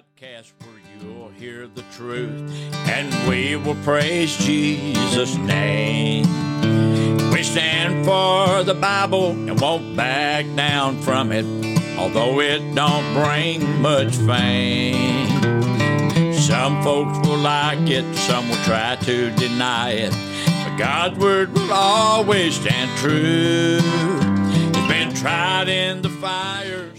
podcast where you'll hear the truth and we will praise Jesus' name. We stand for the Bible and won't back down from it, although it don't bring much fame. Some folks will like it, some will try to deny it, but God's word will always stand true. It's been tried in the fire.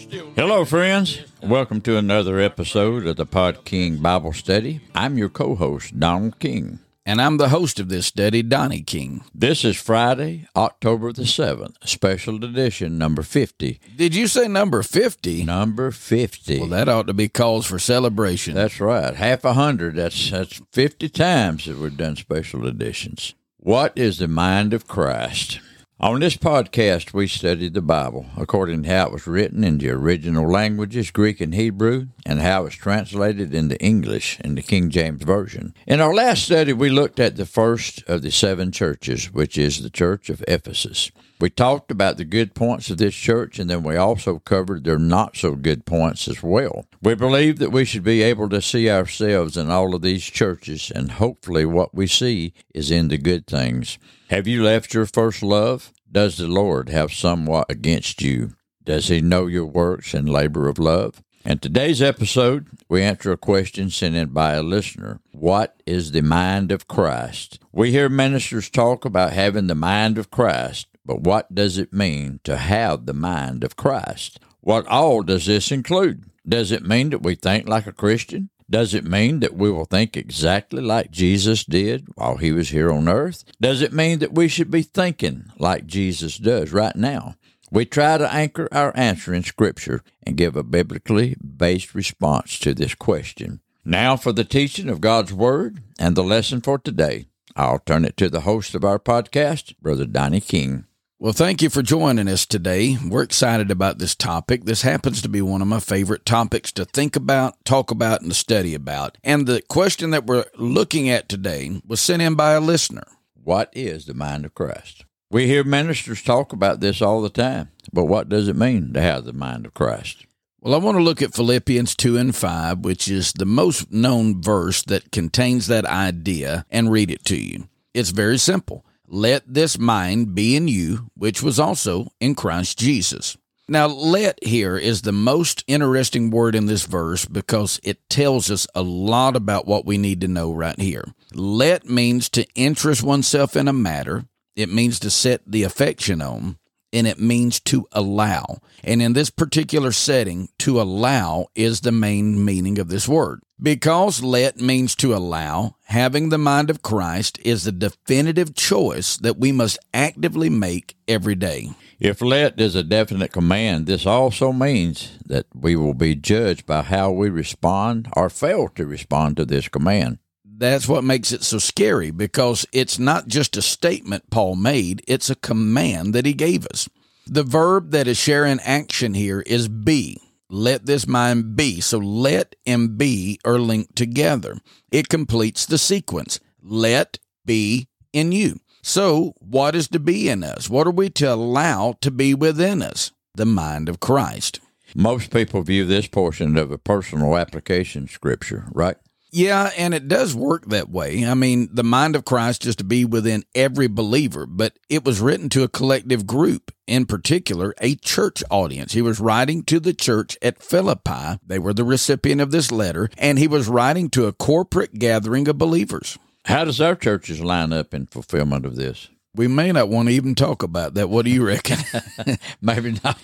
Hello, friends. Welcome to another episode of the Pod King Bible Study. I'm your co host, Donald King. And I'm the host of this study, Donnie King. This is Friday, October the 7th, special edition number 50. Did you say number 50? Number 50. Well, that ought to be cause for celebration. That's right. Half a hundred. That's, that's 50 times that we've done special editions. What is the mind of Christ? On this podcast, we study the Bible according to how it was written in the original languages, Greek and Hebrew, and how it's translated into English in the King James Version. In our last study, we looked at the first of the seven churches, which is the Church of Ephesus. We talked about the good points of this church, and then we also covered their not so good points as well. We believe that we should be able to see ourselves in all of these churches, and hopefully, what we see is in the good things. Have you left your first love? Does the Lord have somewhat against you? Does he know your works and labor of love? In today's episode, we answer a question sent in by a listener. What is the mind of Christ? We hear ministers talk about having the mind of Christ, but what does it mean to have the mind of Christ? What all does this include? Does it mean that we think like a Christian? Does it mean that we will think exactly like Jesus did while he was here on earth? Does it mean that we should be thinking like Jesus does right now? We try to anchor our answer in Scripture and give a biblically based response to this question. Now for the teaching of God's Word and the lesson for today. I'll turn it to the host of our podcast, Brother Donnie King. Well, thank you for joining us today. We're excited about this topic. This happens to be one of my favorite topics to think about, talk about, and to study about. And the question that we're looking at today was sent in by a listener. What is the mind of Christ? We hear ministers talk about this all the time, but what does it mean to have the mind of Christ? Well, I want to look at Philippians 2 and 5, which is the most known verse that contains that idea, and read it to you. It's very simple. Let this mind be in you, which was also in Christ Jesus. Now, let here is the most interesting word in this verse because it tells us a lot about what we need to know right here. Let means to interest oneself in a matter, it means to set the affection on, and it means to allow. And in this particular setting, to allow is the main meaning of this word. Because let means to allow, having the mind of Christ is the definitive choice that we must actively make every day. If let is a definite command, this also means that we will be judged by how we respond or fail to respond to this command. That's what makes it so scary because it's not just a statement Paul made, it's a command that he gave us. The verb that is sharing action here is be. Let this mind be. So let and be are linked together. It completes the sequence. Let be in you. So, what is to be in us? What are we to allow to be within us? The mind of Christ. Most people view this portion of a personal application scripture, right? Yeah, and it does work that way. I mean, the mind of Christ is to be within every believer, but it was written to a collective group, in particular, a church audience. He was writing to the church at Philippi. They were the recipient of this letter, and he was writing to a corporate gathering of believers. How does our churches line up in fulfillment of this? We may not want to even talk about that. What do you reckon? Maybe not.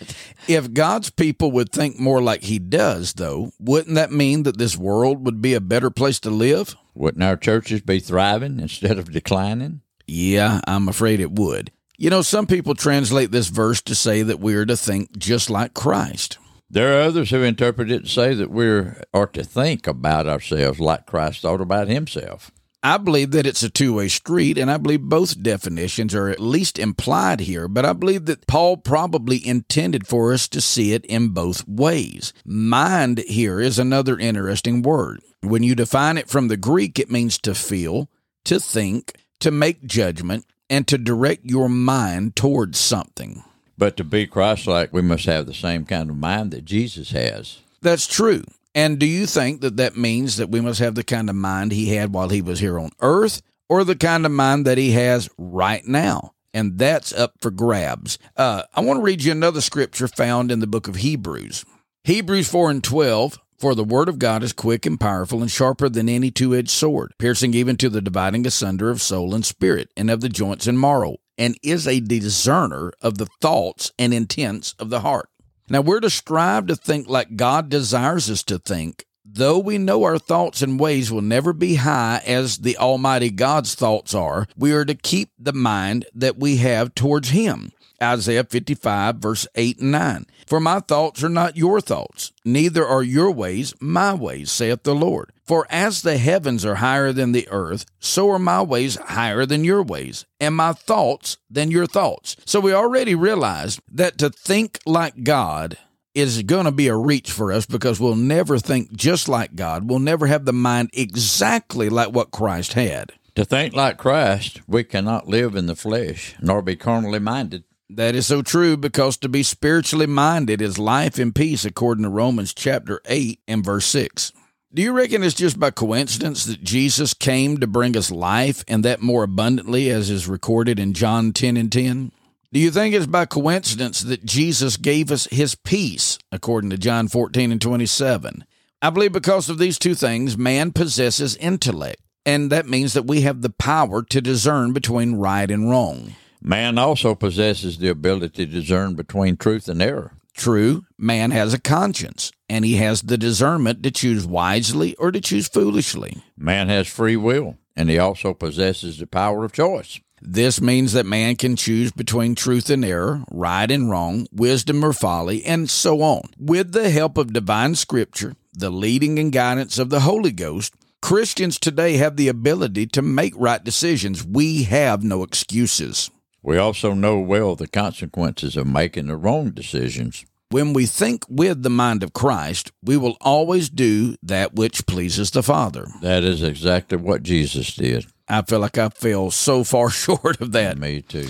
If God's people would think more like He does, though, wouldn't that mean that this world would be a better place to live? Wouldn't our churches be thriving instead of declining? Yeah, I'm afraid it would. You know, some people translate this verse to say that we are to think just like Christ. There are others who interpret it to say that we are to think about ourselves like Christ thought about himself. I believe that it's a two way street, and I believe both definitions are at least implied here, but I believe that Paul probably intended for us to see it in both ways. Mind here is another interesting word. When you define it from the Greek, it means to feel, to think, to make judgment, and to direct your mind towards something. But to be Christ like, we must have the same kind of mind that Jesus has. That's true. And do you think that that means that we must have the kind of mind he had while he was here on earth or the kind of mind that he has right now? And that's up for grabs. Uh, I want to read you another scripture found in the book of Hebrews. Hebrews 4 and 12 For the word of God is quick and powerful and sharper than any two edged sword, piercing even to the dividing asunder of soul and spirit, and of the joints and marrow, and is a discerner of the thoughts and intents of the heart. Now we're to strive to think like God desires us to think, though we know our thoughts and ways will never be high as the Almighty God's thoughts are, we are to keep the mind that we have towards Him. Isaiah 55, verse 8 and 9. For my thoughts are not your thoughts, neither are your ways my ways, saith the Lord. For as the heavens are higher than the earth, so are my ways higher than your ways, and my thoughts than your thoughts. So we already realized that to think like God is going to be a reach for us because we'll never think just like God. We'll never have the mind exactly like what Christ had. To think like Christ, we cannot live in the flesh, nor be carnally minded. That is so true because to be spiritually minded is life and peace, according to Romans chapter 8 and verse 6. Do you reckon it's just by coincidence that Jesus came to bring us life and that more abundantly, as is recorded in John 10 and 10? Do you think it's by coincidence that Jesus gave us his peace, according to John 14 and 27? I believe because of these two things, man possesses intellect, and that means that we have the power to discern between right and wrong. Man also possesses the ability to discern between truth and error. True, man has a conscience, and he has the discernment to choose wisely or to choose foolishly. Man has free will, and he also possesses the power of choice. This means that man can choose between truth and error, right and wrong, wisdom or folly, and so on. With the help of divine scripture, the leading and guidance of the Holy Ghost, Christians today have the ability to make right decisions. We have no excuses. We also know well the consequences of making the wrong decisions. When we think with the mind of Christ, we will always do that which pleases the Father. That is exactly what Jesus did. I feel like I fell so far short of that. Me too.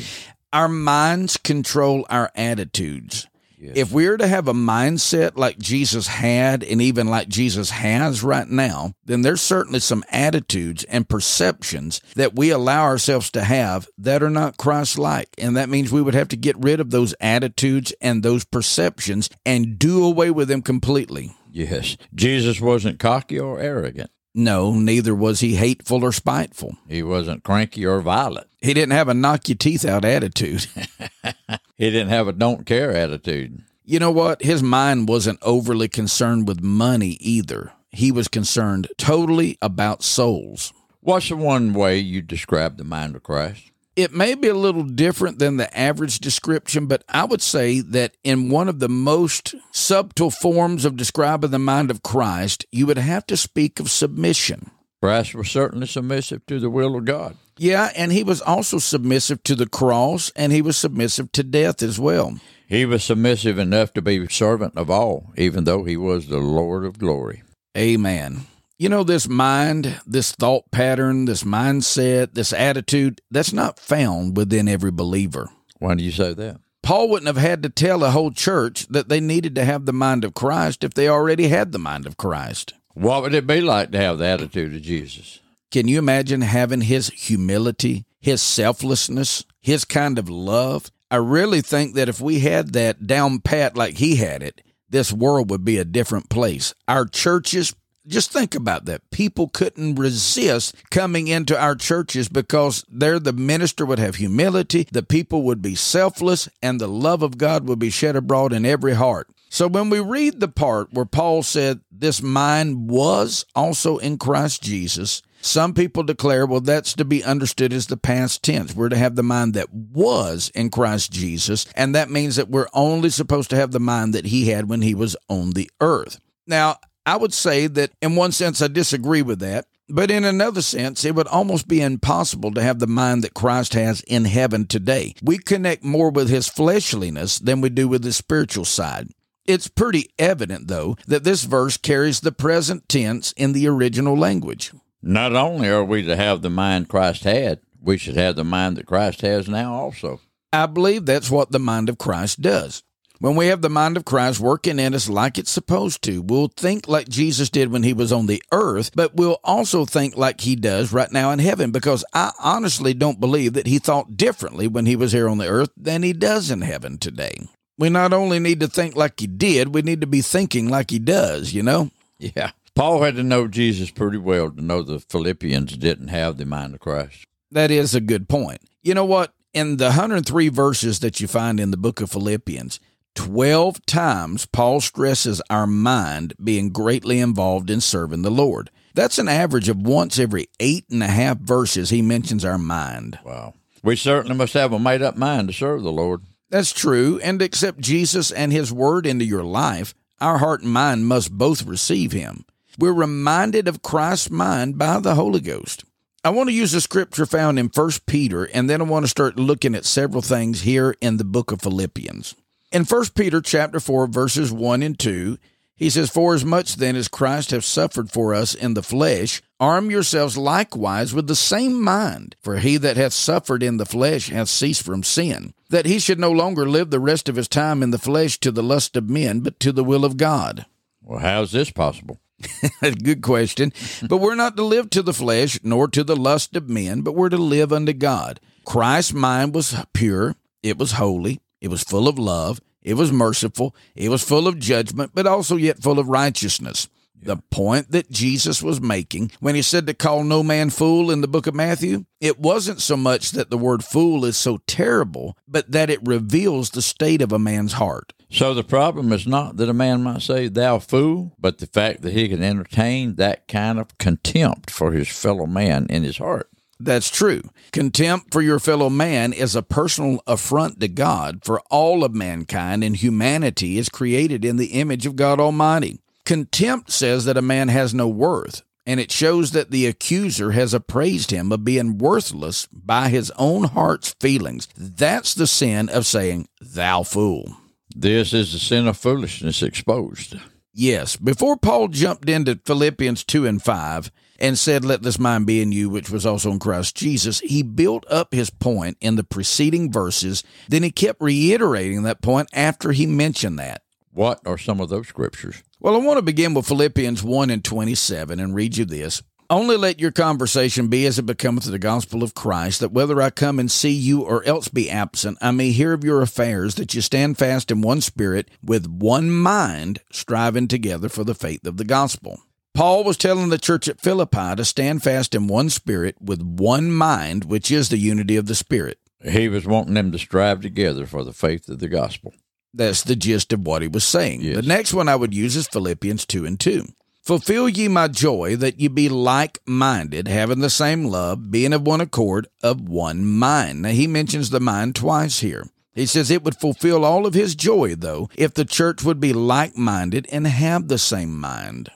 Our minds control our attitudes. If we are to have a mindset like Jesus had and even like Jesus has right now, then there's certainly some attitudes and perceptions that we allow ourselves to have that are not Christ like. And that means we would have to get rid of those attitudes and those perceptions and do away with them completely. Yes. Jesus wasn't cocky or arrogant. No, neither was he hateful or spiteful. He wasn't cranky or violent. He didn't have a knock your teeth out attitude. He didn't have a don't care attitude. You know what? His mind wasn't overly concerned with money either. He was concerned totally about souls. What's the one way you describe the mind of Christ? It may be a little different than the average description, but I would say that in one of the most subtle forms of describing the mind of Christ, you would have to speak of submission. Christ was certainly submissive to the will of God. Yeah, and he was also submissive to the cross, and he was submissive to death as well. He was submissive enough to be servant of all, even though he was the Lord of glory. Amen. You know, this mind, this thought pattern, this mindset, this attitude, that's not found within every believer. Why do you say that? Paul wouldn't have had to tell a whole church that they needed to have the mind of Christ if they already had the mind of Christ. What would it be like to have the attitude of Jesus? Can you imagine having his humility, his selflessness, his kind of love? I really think that if we had that down pat like he had it, this world would be a different place. Our churches, just think about that. People couldn't resist coming into our churches because there the minister would have humility, the people would be selfless, and the love of God would be shed abroad in every heart. So when we read the part where Paul said this mind was also in Christ Jesus, some people declare, well, that's to be understood as the past tense. We're to have the mind that was in Christ Jesus, and that means that we're only supposed to have the mind that he had when he was on the earth. Now, I would say that in one sense I disagree with that, but in another sense, it would almost be impossible to have the mind that Christ has in heaven today. We connect more with his fleshliness than we do with his spiritual side. It's pretty evident, though, that this verse carries the present tense in the original language. Not only are we to have the mind Christ had, we should have the mind that Christ has now also. I believe that's what the mind of Christ does. When we have the mind of Christ working in us like it's supposed to, we'll think like Jesus did when he was on the earth, but we'll also think like he does right now in heaven because I honestly don't believe that he thought differently when he was here on the earth than he does in heaven today. We not only need to think like he did, we need to be thinking like he does, you know? Yeah. Paul had to know Jesus pretty well to know the Philippians didn't have the mind of Christ. That is a good point. You know what? In the 103 verses that you find in the book of Philippians, 12 times Paul stresses our mind being greatly involved in serving the Lord. That's an average of once every eight and a half verses he mentions our mind. Wow. We certainly must have a made up mind to serve the Lord. That's true, and accept Jesus and his word into your life, our heart and mind must both receive him. We're reminded of Christ's mind by the Holy Ghost. I want to use a scripture found in 1 Peter, and then I want to start looking at several things here in the book of Philippians. In 1 Peter chapter 4 verses 1 and 2, he says, For as much then as Christ hath suffered for us in the flesh, arm yourselves likewise with the same mind. For he that hath suffered in the flesh hath ceased from sin, that he should no longer live the rest of his time in the flesh to the lust of men, but to the will of God. Well, how's this possible? Good question. But we're not to live to the flesh, nor to the lust of men, but we're to live unto God. Christ's mind was pure, it was holy, it was full of love. It was merciful. It was full of judgment, but also yet full of righteousness. The point that Jesus was making when he said to call no man fool in the book of Matthew, it wasn't so much that the word fool is so terrible, but that it reveals the state of a man's heart. So the problem is not that a man might say, Thou fool, but the fact that he can entertain that kind of contempt for his fellow man in his heart. That's true. Contempt for your fellow man is a personal affront to God, for all of mankind and humanity is created in the image of God Almighty. Contempt says that a man has no worth, and it shows that the accuser has appraised him of being worthless by his own heart's feelings. That's the sin of saying, Thou fool. This is the sin of foolishness exposed. Yes, before Paul jumped into Philippians 2 and 5, and said, Let this mind be in you, which was also in Christ Jesus. He built up his point in the preceding verses. Then he kept reiterating that point after he mentioned that. What are some of those scriptures? Well, I want to begin with Philippians 1 and 27 and read you this. Only let your conversation be as it becometh the gospel of Christ, that whether I come and see you or else be absent, I may hear of your affairs, that you stand fast in one spirit, with one mind, striving together for the faith of the gospel. Paul was telling the church at Philippi to stand fast in one spirit with one mind, which is the unity of the Spirit. He was wanting them to strive together for the faith of the gospel. That's the gist of what he was saying. Yes. The next one I would use is Philippians 2 and 2. Fulfill ye my joy that ye be like minded, having the same love, being of one accord, of one mind. Now, he mentions the mind twice here. He says it would fulfill all of his joy, though, if the church would be like minded and have the same mind.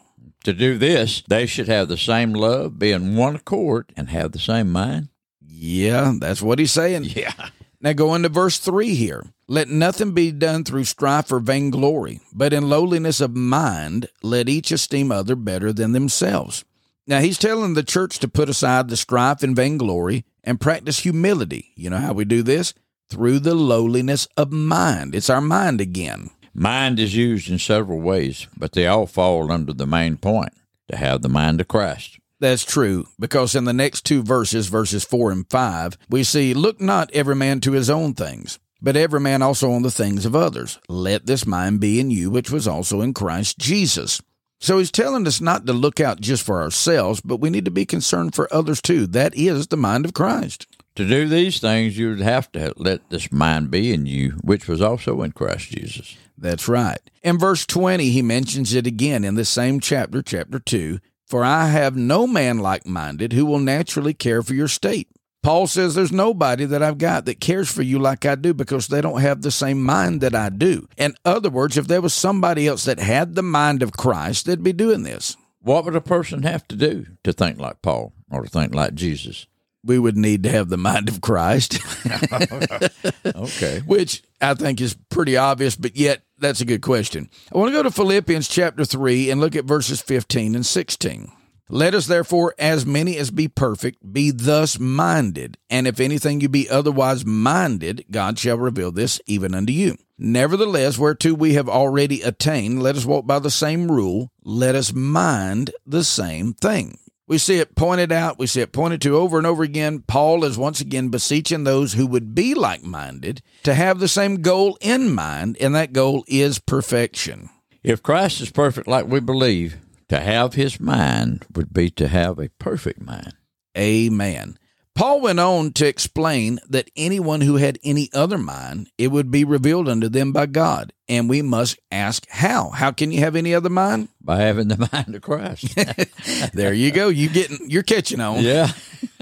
To do this, they should have the same love, be in one accord, and have the same mind. Yeah, that's what he's saying. Yeah. Now go into verse 3 here. Let nothing be done through strife or vainglory, but in lowliness of mind, let each esteem other better than themselves. Now he's telling the church to put aside the strife and vainglory and practice humility. You know how we do this? Through the lowliness of mind. It's our mind again. Mind is used in several ways, but they all fall under the main point to have the mind of Christ. That's true, because in the next two verses, verses 4 and 5, we see, Look not every man to his own things, but every man also on the things of others. Let this mind be in you, which was also in Christ Jesus. So he's telling us not to look out just for ourselves, but we need to be concerned for others too. That is the mind of Christ. To do these things, you would have to let this mind be in you, which was also in Christ Jesus. That's right. In verse 20, he mentions it again in the same chapter, chapter 2 For I have no man like minded who will naturally care for your state. Paul says there's nobody that I've got that cares for you like I do because they don't have the same mind that I do. In other words, if there was somebody else that had the mind of Christ, they'd be doing this. What would a person have to do to think like Paul or to think like Jesus? We would need to have the mind of Christ. Okay. which I think is pretty obvious, but yet that's a good question. I want to go to Philippians chapter 3 and look at verses 15 and 16. Let us therefore, as many as be perfect, be thus minded. And if anything you be otherwise minded, God shall reveal this even unto you. Nevertheless, whereto we have already attained, let us walk by the same rule, let us mind the same thing. We see it pointed out, we see it pointed to over and over again. Paul is once again beseeching those who would be like minded to have the same goal in mind, and that goal is perfection. If Christ is perfect like we believe, to have his mind would be to have a perfect mind. Amen. Paul went on to explain that anyone who had any other mind, it would be revealed unto them by God. And we must ask how. How can you have any other mind? By having the mind of Christ. there you go. You getting you're catching on. Yeah.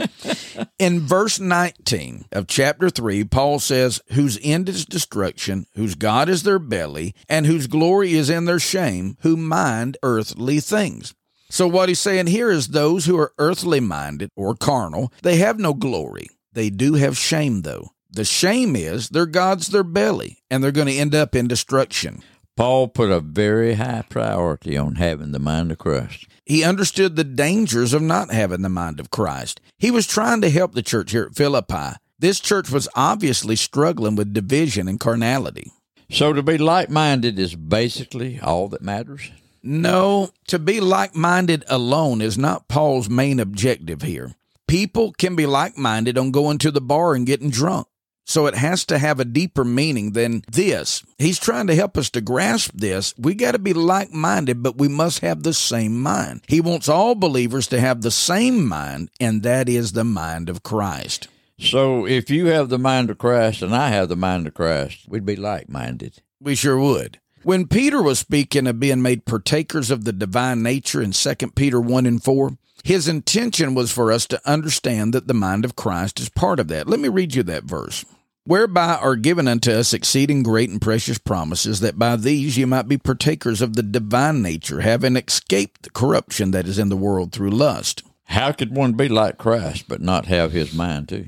In verse 19 of chapter 3, Paul says, Whose end is destruction, whose God is their belly, and whose glory is in their shame, who mind earthly things. So, what he's saying here is those who are earthly minded or carnal, they have no glory. They do have shame, though. The shame is their God's their belly, and they're going to end up in destruction. Paul put a very high priority on having the mind of Christ. He understood the dangers of not having the mind of Christ. He was trying to help the church here at Philippi. This church was obviously struggling with division and carnality. So, to be like minded is basically all that matters? No, to be like minded alone is not Paul's main objective here. People can be like minded on going to the bar and getting drunk. So it has to have a deeper meaning than this. He's trying to help us to grasp this. We got to be like minded, but we must have the same mind. He wants all believers to have the same mind, and that is the mind of Christ. So if you have the mind of Christ and I have the mind of Christ, we'd be like minded. We sure would. When Peter was speaking of being made partakers of the divine nature in 2 Peter 1 and 4, his intention was for us to understand that the mind of Christ is part of that. Let me read you that verse. Whereby are given unto us exceeding great and precious promises, that by these ye might be partakers of the divine nature, having escaped the corruption that is in the world through lust. How could one be like Christ but not have his mind too?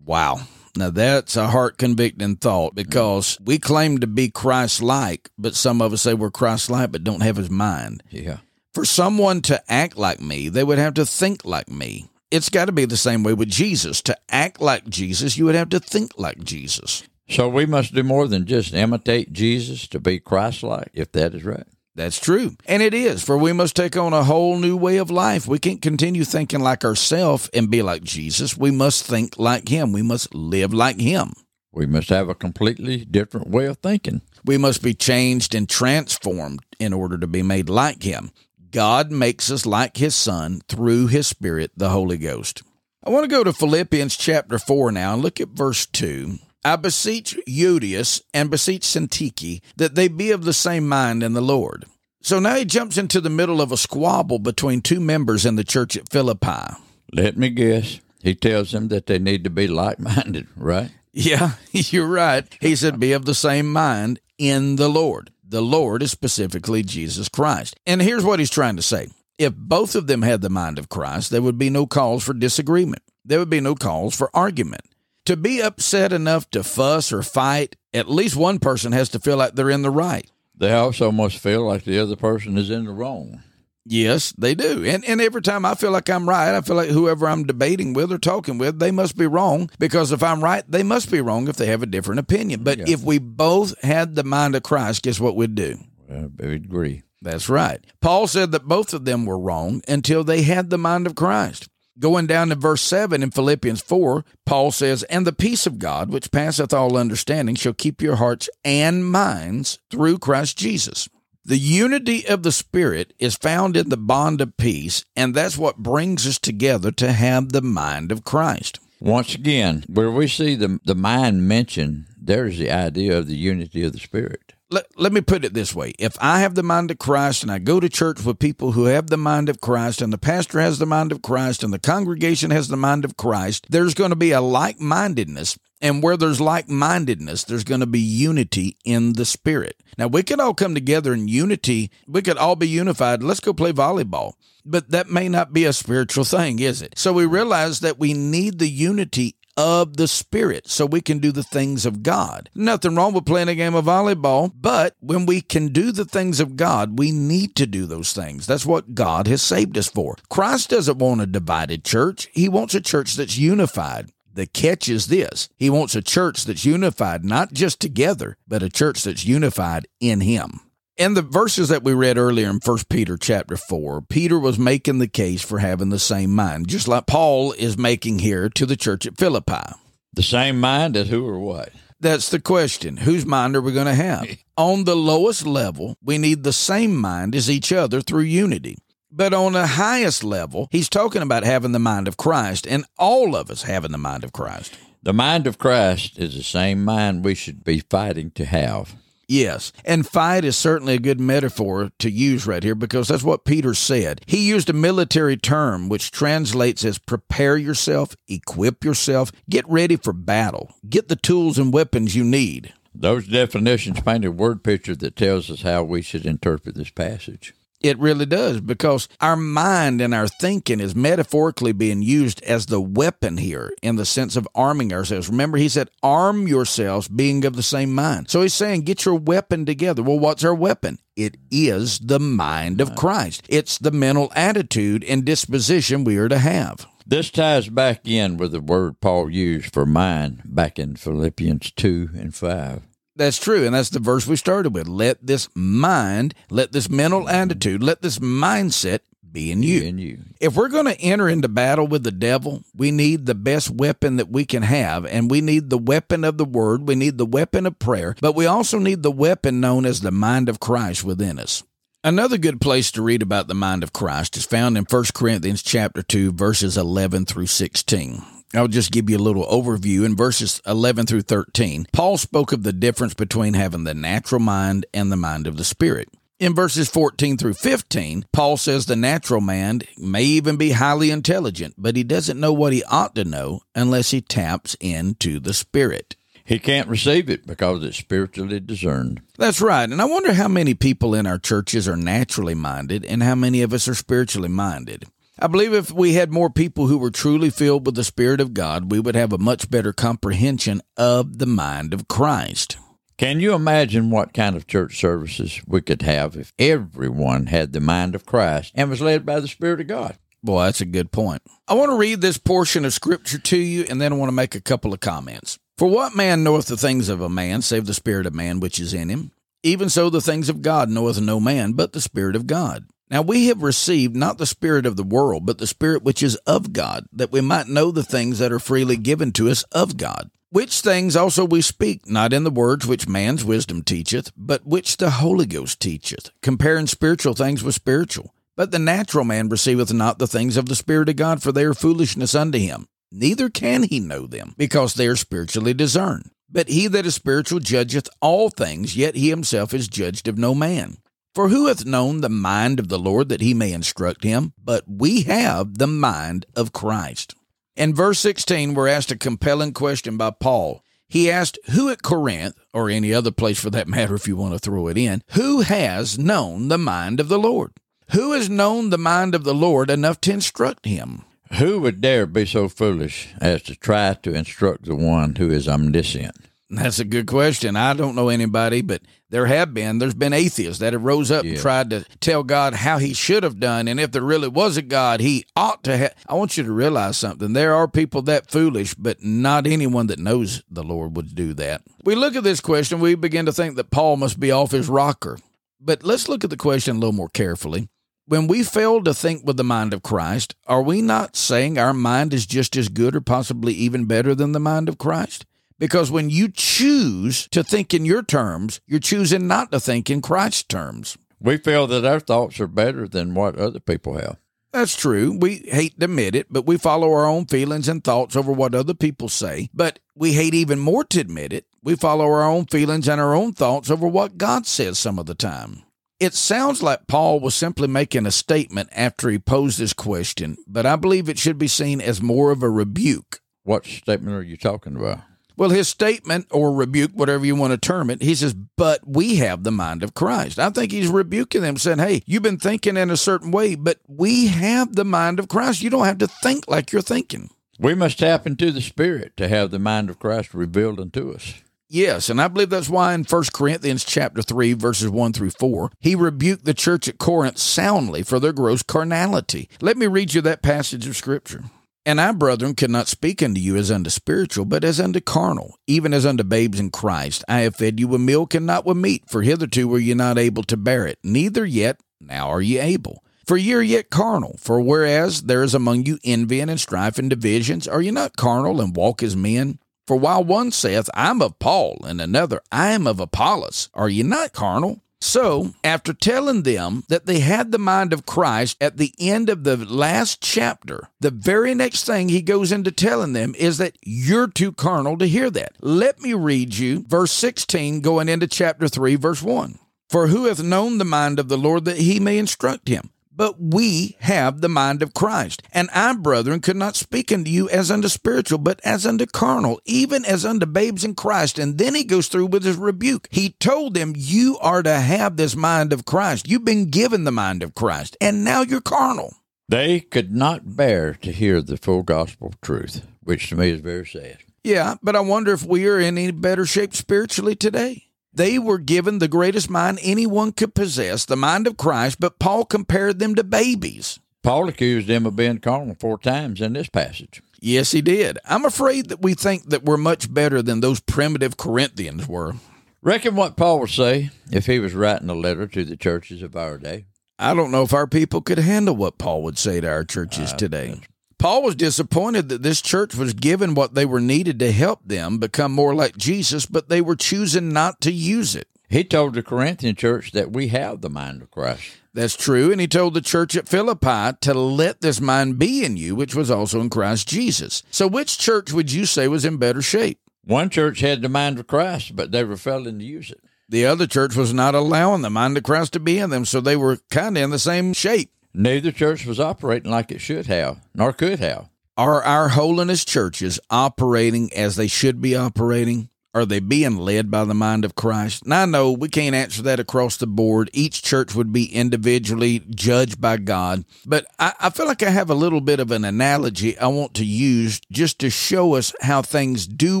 Wow. Now that's a heart convicting thought because we claim to be Christ like, but some of us say we're Christ like but don't have his mind. Yeah. For someone to act like me, they would have to think like me. It's got to be the same way with Jesus. To act like Jesus, you would have to think like Jesus. So we must do more than just imitate Jesus to be Christ like, if that is right. That's true. And it is, for we must take on a whole new way of life. We can't continue thinking like ourselves and be like Jesus. We must think like him. We must live like him. We must have a completely different way of thinking. We must be changed and transformed in order to be made like him. God makes us like his Son through his Spirit, the Holy Ghost. I want to go to Philippians chapter 4 now and look at verse 2. I beseech Euodias and beseech Syntyche that they be of the same mind in the Lord. So now he jumps into the middle of a squabble between two members in the church at Philippi. Let me guess. He tells them that they need to be like minded, right? Yeah, you're right. He said, Be of the same mind in the Lord. The Lord is specifically Jesus Christ. And here's what he's trying to say if both of them had the mind of Christ, there would be no cause for disagreement, there would be no cause for argument. To be upset enough to fuss or fight, at least one person has to feel like they're in the right. They also must feel like the other person is in the wrong. Yes, they do. And and every time I feel like I'm right, I feel like whoever I'm debating with or talking with, they must be wrong because if I'm right, they must be wrong if they have a different opinion. But Yeah. if we both had the mind of Christ, guess what we'd do? I would agree. That's right. Paul said that both of them were wrong until they had the mind of Christ. Going down to verse 7 in Philippians 4, Paul says, And the peace of God, which passeth all understanding, shall keep your hearts and minds through Christ Jesus. The unity of the Spirit is found in the bond of peace, and that's what brings us together to have the mind of Christ. Once again, where we see the, the mind mentioned, there's the idea of the unity of the Spirit. let, let me put it this way. If I have the mind of Christ and I go to church with people who have the mind of Christ and the pastor has the mind of Christ and the congregation has the mind of Christ, there's going to be a like mindedness. And where there's like mindedness, there's going to be unity in the spirit. Now, we could all come together in unity. We could all be unified. Let's go play volleyball. But that may not be a spiritual thing, is it? So we realize that we need the unity of the Spirit so we can do the things of God. Nothing wrong with playing a game of volleyball, but when we can do the things of God, we need to do those things. That's what God has saved us for. Christ doesn't want a divided church, He wants a church that's unified. The catch is this He wants a church that's unified, not just together, but a church that's unified in Him. In the verses that we read earlier in 1 Peter chapter 4, Peter was making the case for having the same mind, just like Paul is making here to the church at Philippi. The same mind as who or what? That's the question. Whose mind are we going to have? on the lowest level, we need the same mind as each other through unity. But on the highest level, he's talking about having the mind of Christ, and all of us having the mind of Christ. The mind of Christ is the same mind we should be fighting to have. Yes. And fight is certainly a good metaphor to use right here because that's what Peter said. He used a military term which translates as prepare yourself, equip yourself, get ready for battle, get the tools and weapons you need. Those definitions paint a word picture that tells us how we should interpret this passage. It really does because our mind and our thinking is metaphorically being used as the weapon here in the sense of arming ourselves. Remember, he said, arm yourselves being of the same mind. So he's saying, get your weapon together. Well, what's our weapon? It is the mind of Christ, it's the mental attitude and disposition we are to have. This ties back in with the word Paul used for mind back in Philippians 2 and 5. That's true. And that's the verse we started with. Let this mind, let this mental attitude, let this mindset be in you. Be in you. If we're going to enter into battle with the devil, we need the best weapon that we can have. And we need the weapon of the word. We need the weapon of prayer. But we also need the weapon known as the mind of Christ within us. Another good place to read about the mind of Christ is found in 1 Corinthians chapter 2 verses 11 through 16. I'll just give you a little overview. In verses 11 through 13, Paul spoke of the difference between having the natural mind and the mind of the Spirit. In verses 14 through 15, Paul says the natural man may even be highly intelligent, but he doesn't know what he ought to know unless he taps into the Spirit. He can't receive it because it's spiritually discerned. That's right. And I wonder how many people in our churches are naturally minded and how many of us are spiritually minded. I believe if we had more people who were truly filled with the Spirit of God, we would have a much better comprehension of the mind of Christ. Can you imagine what kind of church services we could have if everyone had the mind of Christ and was led by the Spirit of God? Boy, that's a good point. I want to read this portion of Scripture to you, and then I want to make a couple of comments. For what man knoweth the things of a man, save the Spirit of man which is in him? Even so, the things of God knoweth no man, but the Spirit of God. Now we have received not the Spirit of the world, but the Spirit which is of God, that we might know the things that are freely given to us of God. Which things also we speak, not in the words which man's wisdom teacheth, but which the Holy Ghost teacheth, comparing spiritual things with spiritual. But the natural man receiveth not the things of the Spirit of God, for they are foolishness unto him. Neither can he know them, because they are spiritually discerned. But he that is spiritual judgeth all things, yet he himself is judged of no man. For who hath known the mind of the Lord that he may instruct him? But we have the mind of Christ. In verse 16, we're asked a compelling question by Paul. He asked, Who at Corinth, or any other place for that matter if you want to throw it in, who has known the mind of the Lord? Who has known the mind of the Lord enough to instruct him? Who would dare be so foolish as to try to instruct the one who is omniscient? That's a good question. I don't know anybody, but there have been. There's been atheists that have rose up yeah. and tried to tell God how he should have done, and if there really was a God, he ought to have. I want you to realize something. There are people that foolish, but not anyone that knows the Lord would do that. We look at this question, we begin to think that Paul must be off his rocker. But let's look at the question a little more carefully. When we fail to think with the mind of Christ, are we not saying our mind is just as good or possibly even better than the mind of Christ? Because when you choose to think in your terms, you're choosing not to think in Christ's terms. We feel that our thoughts are better than what other people have. That's true. We hate to admit it, but we follow our own feelings and thoughts over what other people say. But we hate even more to admit it. We follow our own feelings and our own thoughts over what God says some of the time. It sounds like Paul was simply making a statement after he posed this question, but I believe it should be seen as more of a rebuke. What statement are you talking about? Well, his statement or rebuke, whatever you want to term it, he says, but we have the mind of Christ. I think he's rebuking them, saying, hey, you've been thinking in a certain way, but we have the mind of Christ. You don't have to think like you're thinking. We must tap into the Spirit to have the mind of Christ revealed unto us. Yes, and I believe that's why in 1 Corinthians chapter 3 verses 1 through 4, he rebuked the church at Corinth soundly for their gross carnality. Let me read you that passage of scripture. And I, brethren, cannot speak unto you as unto spiritual, but as unto carnal, even as unto babes in Christ. I have fed you with milk and not with meat, for hitherto were ye not able to bear it, neither yet now are ye able. For ye are yet carnal. For whereas there is among you envy and strife and divisions, are ye not carnal and walk as men? For while one saith, I am of Paul, and another, I am of Apollos, are ye not carnal? So, after telling them that they had the mind of Christ at the end of the last chapter, the very next thing he goes into telling them is that you're too carnal to hear that. Let me read you verse 16 going into chapter 3, verse 1. For who hath known the mind of the Lord that he may instruct him? But we have the mind of Christ. And I, brethren, could not speak unto you as unto spiritual, but as unto carnal, even as unto babes in Christ. And then he goes through with his rebuke. He told them, You are to have this mind of Christ. You've been given the mind of Christ, and now you're carnal. They could not bear to hear the full gospel truth, which to me is very sad. Yeah, but I wonder if we are in any better shape spiritually today. They were given the greatest mind anyone could possess, the mind of Christ, but Paul compared them to babies. Paul accused them of being carnal four times in this passage. Yes, he did. I'm afraid that we think that we're much better than those primitive Corinthians were. Reckon what Paul would say if he was writing a letter to the churches of our day. I don't know if our people could handle what Paul would say to our churches uh, today. Paul was disappointed that this church was given what they were needed to help them become more like Jesus, but they were choosing not to use it. He told the Corinthian church that we have the mind of Christ. That's true. And he told the church at Philippi to let this mind be in you, which was also in Christ Jesus. So, which church would you say was in better shape? One church had the mind of Christ, but they were failing to use it. The other church was not allowing the mind of Christ to be in them, so they were kind of in the same shape. Neither church was operating like it should have, nor could have. Are our holiness churches operating as they should be operating? Are they being led by the mind of Christ? And I know we can't answer that across the board. Each church would be individually judged by God. But I, I, feel like I have a little bit of an analogy I want to use just to show us how things do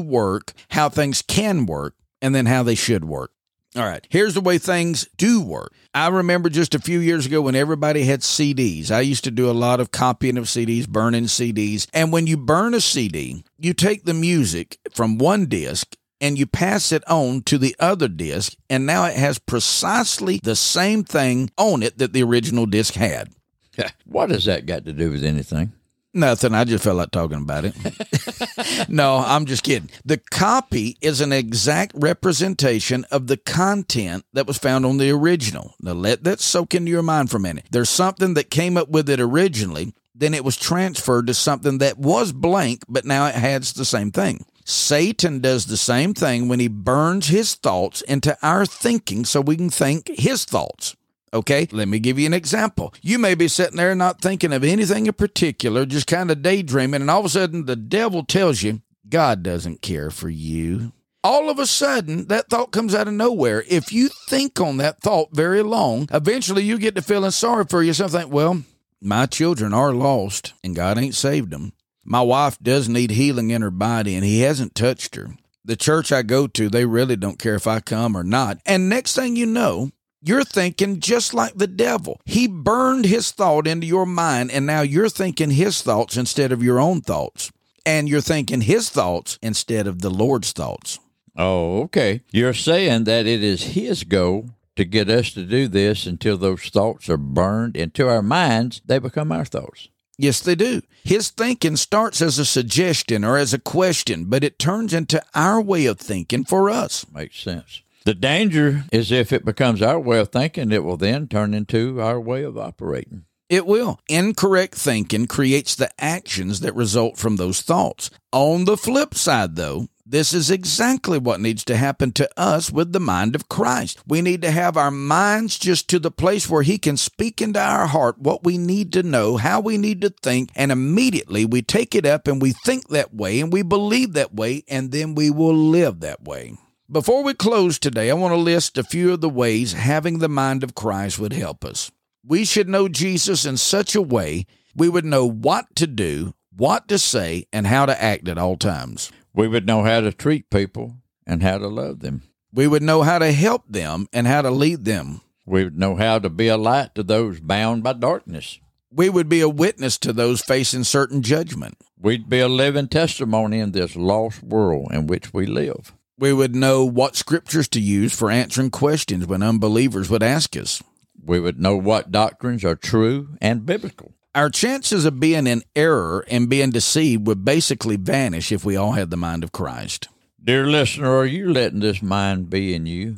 work, how things can work, and then how they should work. All right, here's the way things do work. I remember just a few years ago when everybody had CDs. I used to do a lot of copying of CDs, burning CDs. And when you burn a CD, you take the music from one disc and you pass it on to the other disc, and now it has precisely the same thing on it that the original disc had. what has that got to do with anything? Nothing. I just felt like talking about it. no, I'm just kidding. The copy is an exact representation of the content that was found on the original. Now, let that soak into your mind for a minute. There's something that came up with it originally, then it was transferred to something that was blank, but now it has the same thing. Satan does the same thing when he burns his thoughts into our thinking so we can think his thoughts. Okay, let me give you an example. You may be sitting there not thinking of anything in particular, just kind of daydreaming, and all of a sudden the devil tells you, God doesn't care for you. All of a sudden, that thought comes out of nowhere. If you think on that thought very long, eventually you get to feeling sorry for yourself. Think, well, my children are lost and God ain't saved them. My wife does need healing in her body and He hasn't touched her. The church I go to, they really don't care if I come or not. And next thing you know, you're thinking just like the devil. He burned his thought into your mind, and now you're thinking his thoughts instead of your own thoughts. And you're thinking his thoughts instead of the Lord's thoughts. Oh, okay. You're saying that it is his goal to get us to do this until those thoughts are burned into our minds, they become our thoughts. Yes, they do. His thinking starts as a suggestion or as a question, but it turns into our way of thinking for us. Makes sense. The danger is if it becomes our way of thinking, it will then turn into our way of operating. It will. Incorrect thinking creates the actions that result from those thoughts. On the flip side, though, this is exactly what needs to happen to us with the mind of Christ. We need to have our minds just to the place where He can speak into our heart what we need to know, how we need to think, and immediately we take it up and we think that way and we believe that way, and then we will live that way. Before we close today, I want to list a few of the ways having the mind of Christ would help us. We should know Jesus in such a way we would know what to do, what to say, and how to act at all times. We would know how to treat people and how to love them. We would know how to help them and how to lead them. We would know how to be a light to those bound by darkness We would be a witness to those facing certain judgment. We'd be a living testimony in this lost world in which we live. We would know what scriptures to use for answering questions when unbelievers would ask us. We would know what doctrines are true and biblical. Our chances of being in error and being deceived would basically vanish if we all had the mind of Christ. Dear listener, are you letting this mind be in you?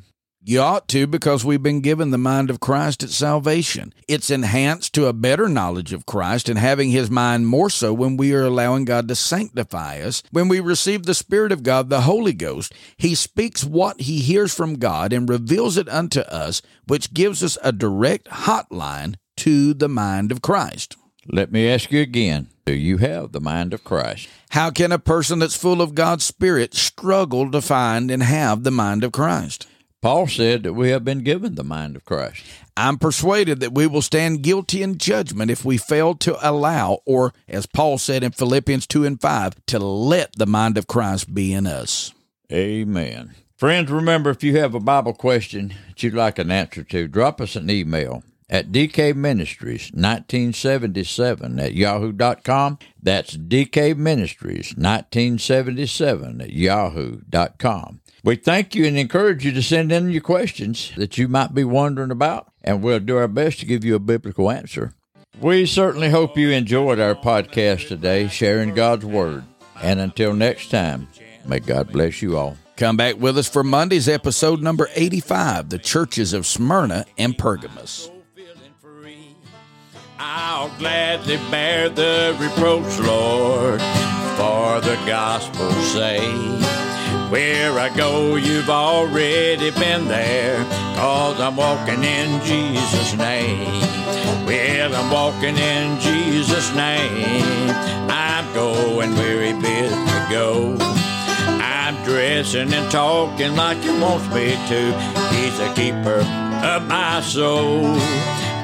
You ought to because we've been given the mind of Christ at salvation. It's enhanced to a better knowledge of Christ and having his mind more so when we are allowing God to sanctify us. When we receive the Spirit of God, the Holy Ghost, he speaks what he hears from God and reveals it unto us, which gives us a direct hotline to the mind of Christ. Let me ask you again do you have the mind of Christ? How can a person that's full of God's Spirit struggle to find and have the mind of Christ? Paul said that we have been given the mind of Christ. I'm persuaded that we will stand guilty in judgment if we fail to allow, or as Paul said in Philippians 2 and 5, to let the mind of Christ be in us. Amen. Friends, remember if you have a Bible question that you'd like an answer to, drop us an email at DK Ministries 1977 at yahoo.com. That's DK Ministries 1977 at yahoo.com. We thank you and encourage you to send in your questions that you might be wondering about, and we'll do our best to give you a biblical answer. We certainly hope you enjoyed our podcast today, sharing God's Word. And until next time, may God bless you all. Come back with us for Monday's episode number 85 The Churches of Smyrna and Pergamos. I'll gladly bear the reproach, Lord, for the gospel's sake. Where I go, you've already been there, cause I'm walking in Jesus' name. Well, I'm walking in Jesus' name. I'm going where He bids me go. I'm dressing and talking like He wants me to. He's a keeper of my soul.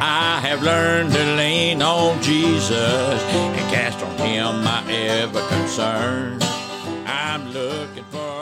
I have learned to lean on Jesus and cast on Him my ever concern. I'm looking for